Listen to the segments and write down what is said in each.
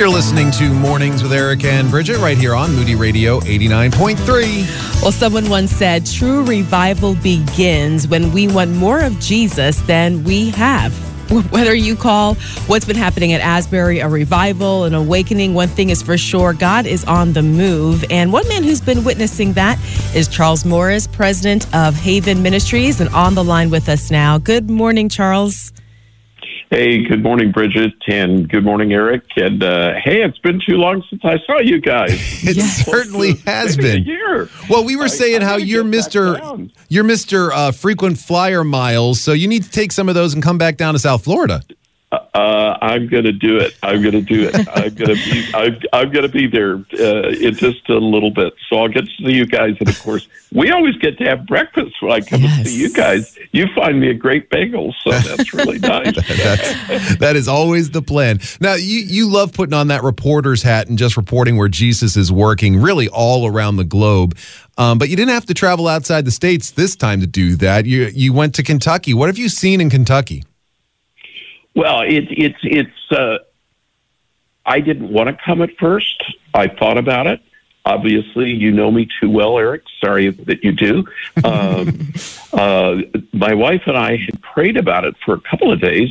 You're listening to Mornings with Eric and Bridget right here on Moody Radio 89.3. Well, someone once said true revival begins when we want more of Jesus than we have. Whether you call what's been happening at Asbury a revival, an awakening, one thing is for sure God is on the move. And one man who's been witnessing that is Charles Morris, president of Haven Ministries, and on the line with us now. Good morning, Charles. Hey, good morning, Bridget, and good morning, Eric. And uh, hey, it's been too long since I saw you guys. It yes. certainly has been. A year. Well, we were saying I, how you're Mister you're Mister uh, frequent flyer miles, so you need to take some of those and come back down to South Florida. Uh, I'm going to do it. I'm going to do it. I'm going to be. I'm, I'm going to be there uh, in just a little bit. So I'll get to see you guys, and of course, we always get to have breakfast when I come yes. to see you guys. You find me a great bagel, so that's really nice. that's, that is always the plan. Now, you you love putting on that reporter's hat and just reporting where Jesus is working, really all around the globe. Um, but you didn't have to travel outside the states this time to do that. You you went to Kentucky. What have you seen in Kentucky? Well, it, it's it's. Uh, I didn't want to come at first. I thought about it. Obviously, you know me too well, Eric. Sorry that you do. Um, uh, my wife and I had prayed about it for a couple of days,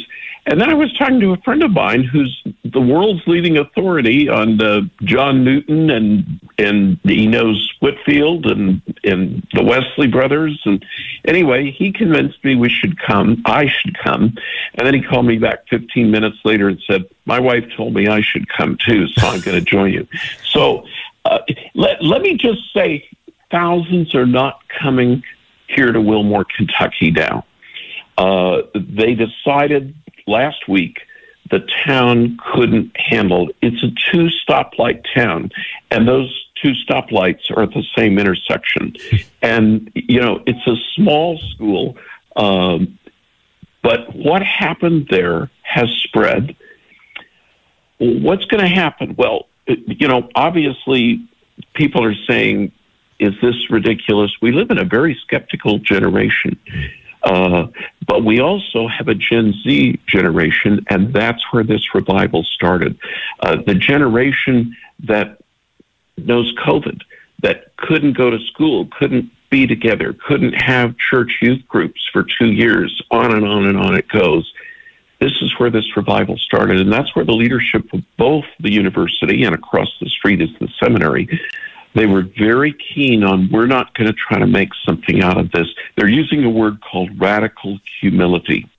and then I was talking to a friend of mine who's the world's leading authority on the John Newton and and he knows Whitefield and and the Wesley brothers and anyway, he convinced me we should come. I should come, and then he called me back 15 minutes later and said, "My wife told me I should come too, so I'm going to join you." So uh, let let me just say, thousands are not coming here to Wilmore, Kentucky now. Uh, they decided last week the town couldn't handle. It's a two stoplight town, and those two stoplights are at the same intersection. And, you know, it's a small school, um, but what happened there has spread. What's going to happen? Well, you know, obviously, people are saying, is this ridiculous? We live in a very skeptical generation. Uh, but we also have a Gen Z generation, and that's where this revival started. Uh, the generation that knows COVID, that couldn't go to school, couldn't be together, couldn't have church youth groups for two years, on and on and on it goes. This is where this revival started, and that's where the leadership of both the university and across the street is the seminary they were very keen on we're not going to try to make something out of this. They're using a word called radical humility.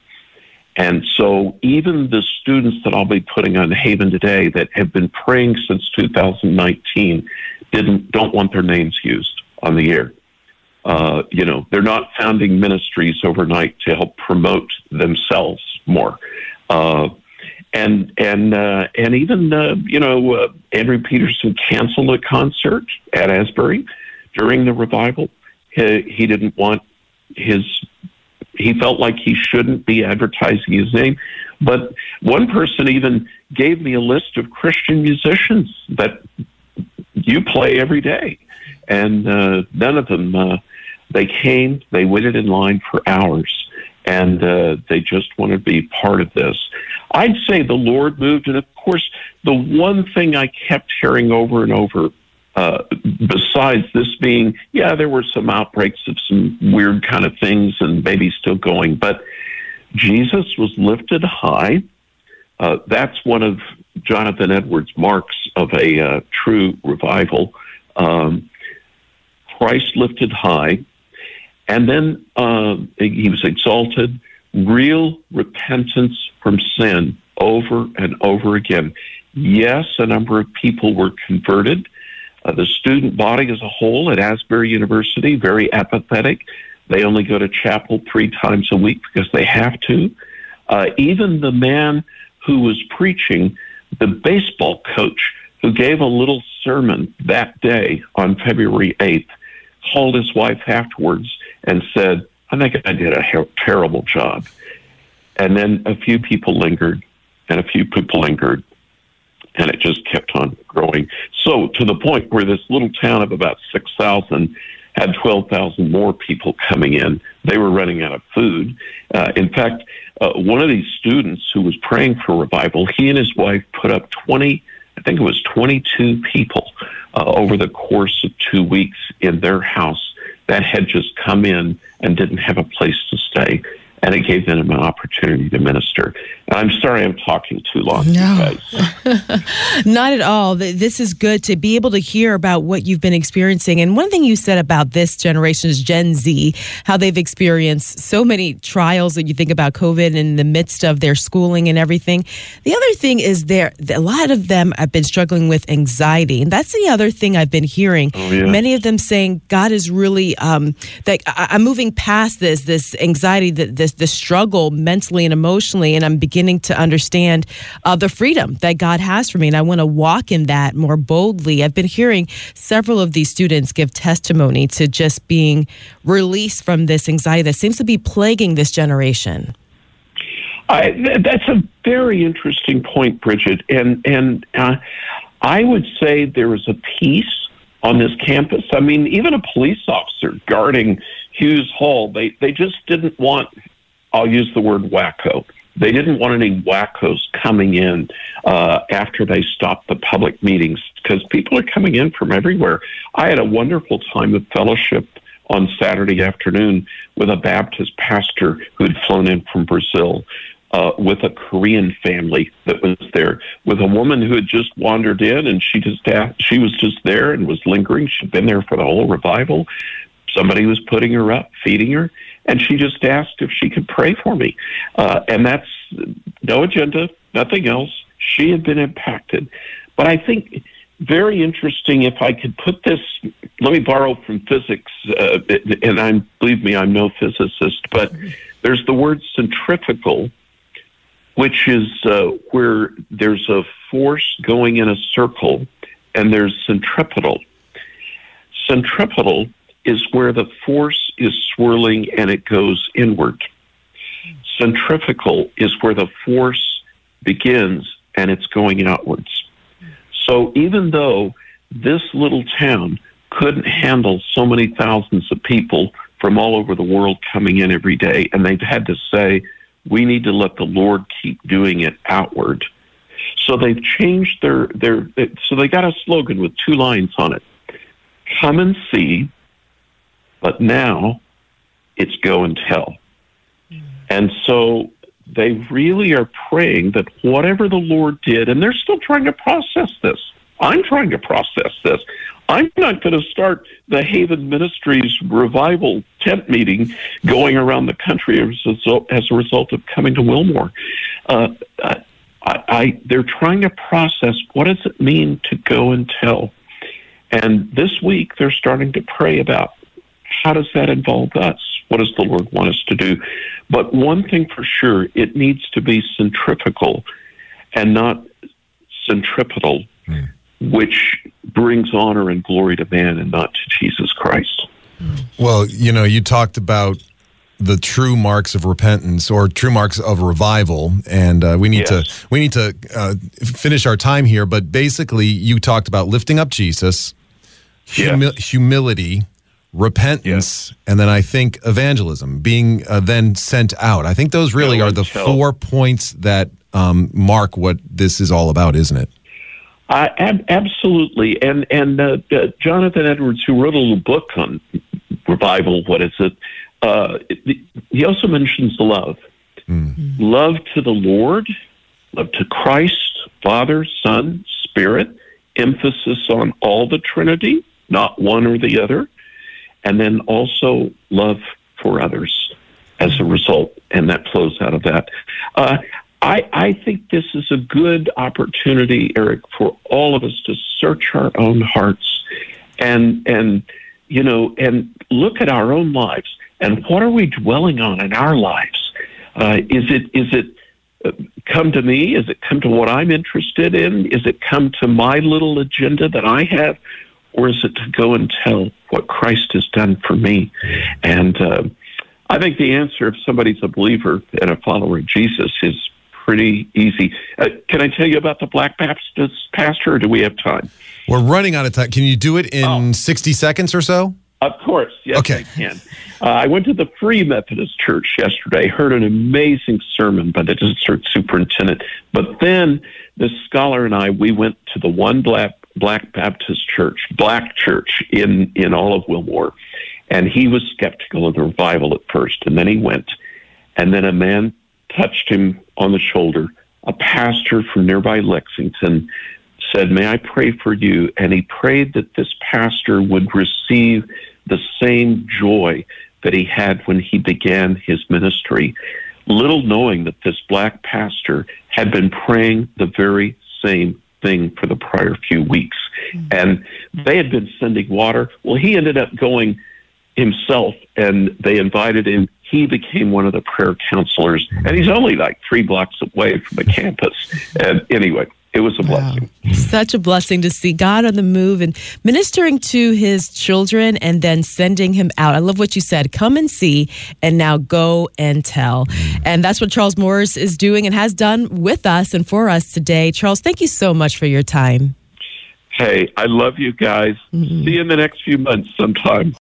And so even the students that I'll be putting on Haven today that have been praying since 2019 didn't don't want their names used on the air. Uh, you know, they're not founding ministries overnight to help promote themselves more. Uh, and and uh, and even uh, you know uh, Andrew Peterson canceled a concert at Asbury during the revival. He, he didn't want his. He felt like he shouldn't be advertising his name, but one person even gave me a list of Christian musicians that you play every day, and uh, none of them. Uh, they came. They waited in line for hours and uh, they just want to be part of this. I'd say the Lord moved, and of course, the one thing I kept hearing over and over, uh, besides this being, yeah, there were some outbreaks of some weird kind of things, and maybe still going, but Jesus was lifted high. Uh, that's one of Jonathan Edwards' marks of a uh, true revival. Um, Christ lifted high. And then uh, he was exalted, real repentance from sin over and over again. Yes, a number of people were converted. Uh, the student body as a whole at Asbury University, very apathetic. They only go to chapel three times a week because they have to. Uh, even the man who was preaching, the baseball coach who gave a little sermon that day on February 8th, called his wife afterwards and said, I think I did a her- terrible job. And then a few people lingered, and a few people lingered, and it just kept on growing. So to the point where this little town of about 6,000 had 12,000 more people coming in. They were running out of food. Uh, in fact, uh, one of these students who was praying for revival, he and his wife put up 20 I think it was 22 people uh, over the course of two weeks in their house that had just come in and didn't have a place to stay and it gave them an opportunity to minister. I'm sorry I'm talking too long. No, not at all. This is good to be able to hear about what you've been experiencing. And one thing you said about this generation is Gen Z, how they've experienced so many trials that you think about COVID in the midst of their schooling and everything. The other thing is there, a lot of them have been struggling with anxiety. And that's the other thing I've been hearing. Oh, yeah. Many of them saying God is really, um, that I'm moving past this, this anxiety, this this the struggle mentally and emotionally, and I'm beginning to understand uh, the freedom that God has for me, and I want to walk in that more boldly. I've been hearing several of these students give testimony to just being released from this anxiety that seems to be plaguing this generation. I, that's a very interesting point, Bridget, and and uh, I would say there is a peace on this campus. I mean, even a police officer guarding Hughes Hall, they they just didn't want I'll use the word wacko. They didn't want any wackos coming in uh, after they stopped the public meetings because people are coming in from everywhere. I had a wonderful time of fellowship on Saturday afternoon with a Baptist pastor who had flown in from Brazil. Uh, with a Korean family that was there, with a woman who had just wandered in, and she just asked, she was just there and was lingering. She'd been there for the whole revival. Somebody was putting her up, feeding her, and she just asked if she could pray for me. Uh, and that's no agenda, nothing else. She had been impacted. But I think very interesting if I could put this, let me borrow from physics, uh, and I'm, believe me, I'm no physicist, but there's the word centrifugal, which is uh, where there's a force going in a circle, and there's centripetal. Centripetal is where the force is swirling and it goes inward. Centrifugal is where the force begins and it's going outwards. So even though this little town couldn't handle so many thousands of people from all over the world coming in every day, and they've had to say, we need to let the Lord keep doing it outward. So they've changed their, their, so they got a slogan with two lines on it. Come and see, but now it's go and tell. Mm. And so they really are praying that whatever the Lord did, and they're still trying to process this. I'm trying to process this. I'm not going to start the Haven Ministries revival tent meeting going around the country as a, as a result of coming to Wilmore. Uh, I, I, they're trying to process what does it mean to go and tell. And this week, they're starting to pray about how does that involve us? What does the Lord want us to do? But one thing for sure, it needs to be centrifugal and not centripetal, mm. which brings honor and glory to man and not to Jesus Christ. Well, you know, you talked about the true marks of repentance or true marks of revival and uh, we need yes. to we need to uh, finish our time here but basically you talked about lifting up jesus humi- humility repentance, and then I think evangelism, being uh, then sent out. I think those really are the four points that um, mark what this is all about, isn't it? Uh, ab- absolutely, and and uh, uh, Jonathan Edwards, who wrote a little book on revival, what is it? Uh, it he also mentions love, mm. love to the Lord, love to Christ, Father, Son, Spirit. Emphasis on all the Trinity, not one or the other and then also love for others as a result, and that flows out of that. Uh, I, I think this is a good opportunity, Eric, for all of us to search our own hearts and and you know and look at our own lives and what are we dwelling on in our lives? Uh, is it is it uh, come to me? Is it come to what I'm interested in? Is it come to my little agenda that I have? Or is it to go and tell what Christ has done for me? And uh, I think the answer, if somebody's a believer and a follower of Jesus, is pretty easy. Uh, can I tell you about the Black Baptist pastor, or do we have time? We're running out of time. Can you do it in oh. 60 seconds or so? Of course, yes, Okay. I can. Uh, I went to the Free Methodist Church yesterday. Heard an amazing sermon by the district superintendent. But then this scholar and I, we went to the one black Black Baptist Church, black church in in all of Wilmore, and he was skeptical of the revival at first, and then he went, and then a man touched him on the shoulder. A pastor from nearby Lexington said, May I pray for you? And he prayed that this pastor would receive the same joy that he had when he began his ministry, little knowing that this black pastor had been praying the very same thing for the prior few weeks. Mm-hmm. And they had been sending water. Well, he ended up going himself and they invited him. He became one of the prayer counselors, and he's only like three blocks away from the campus. And anyway, it was a blessing. Such a blessing to see God on the move and ministering to his children and then sending him out. I love what you said. Come and see, and now go and tell. And that's what Charles Morris is doing and has done with us and for us today. Charles, thank you so much for your time. Hey, I love you guys. Mm-hmm. See you in the next few months sometime.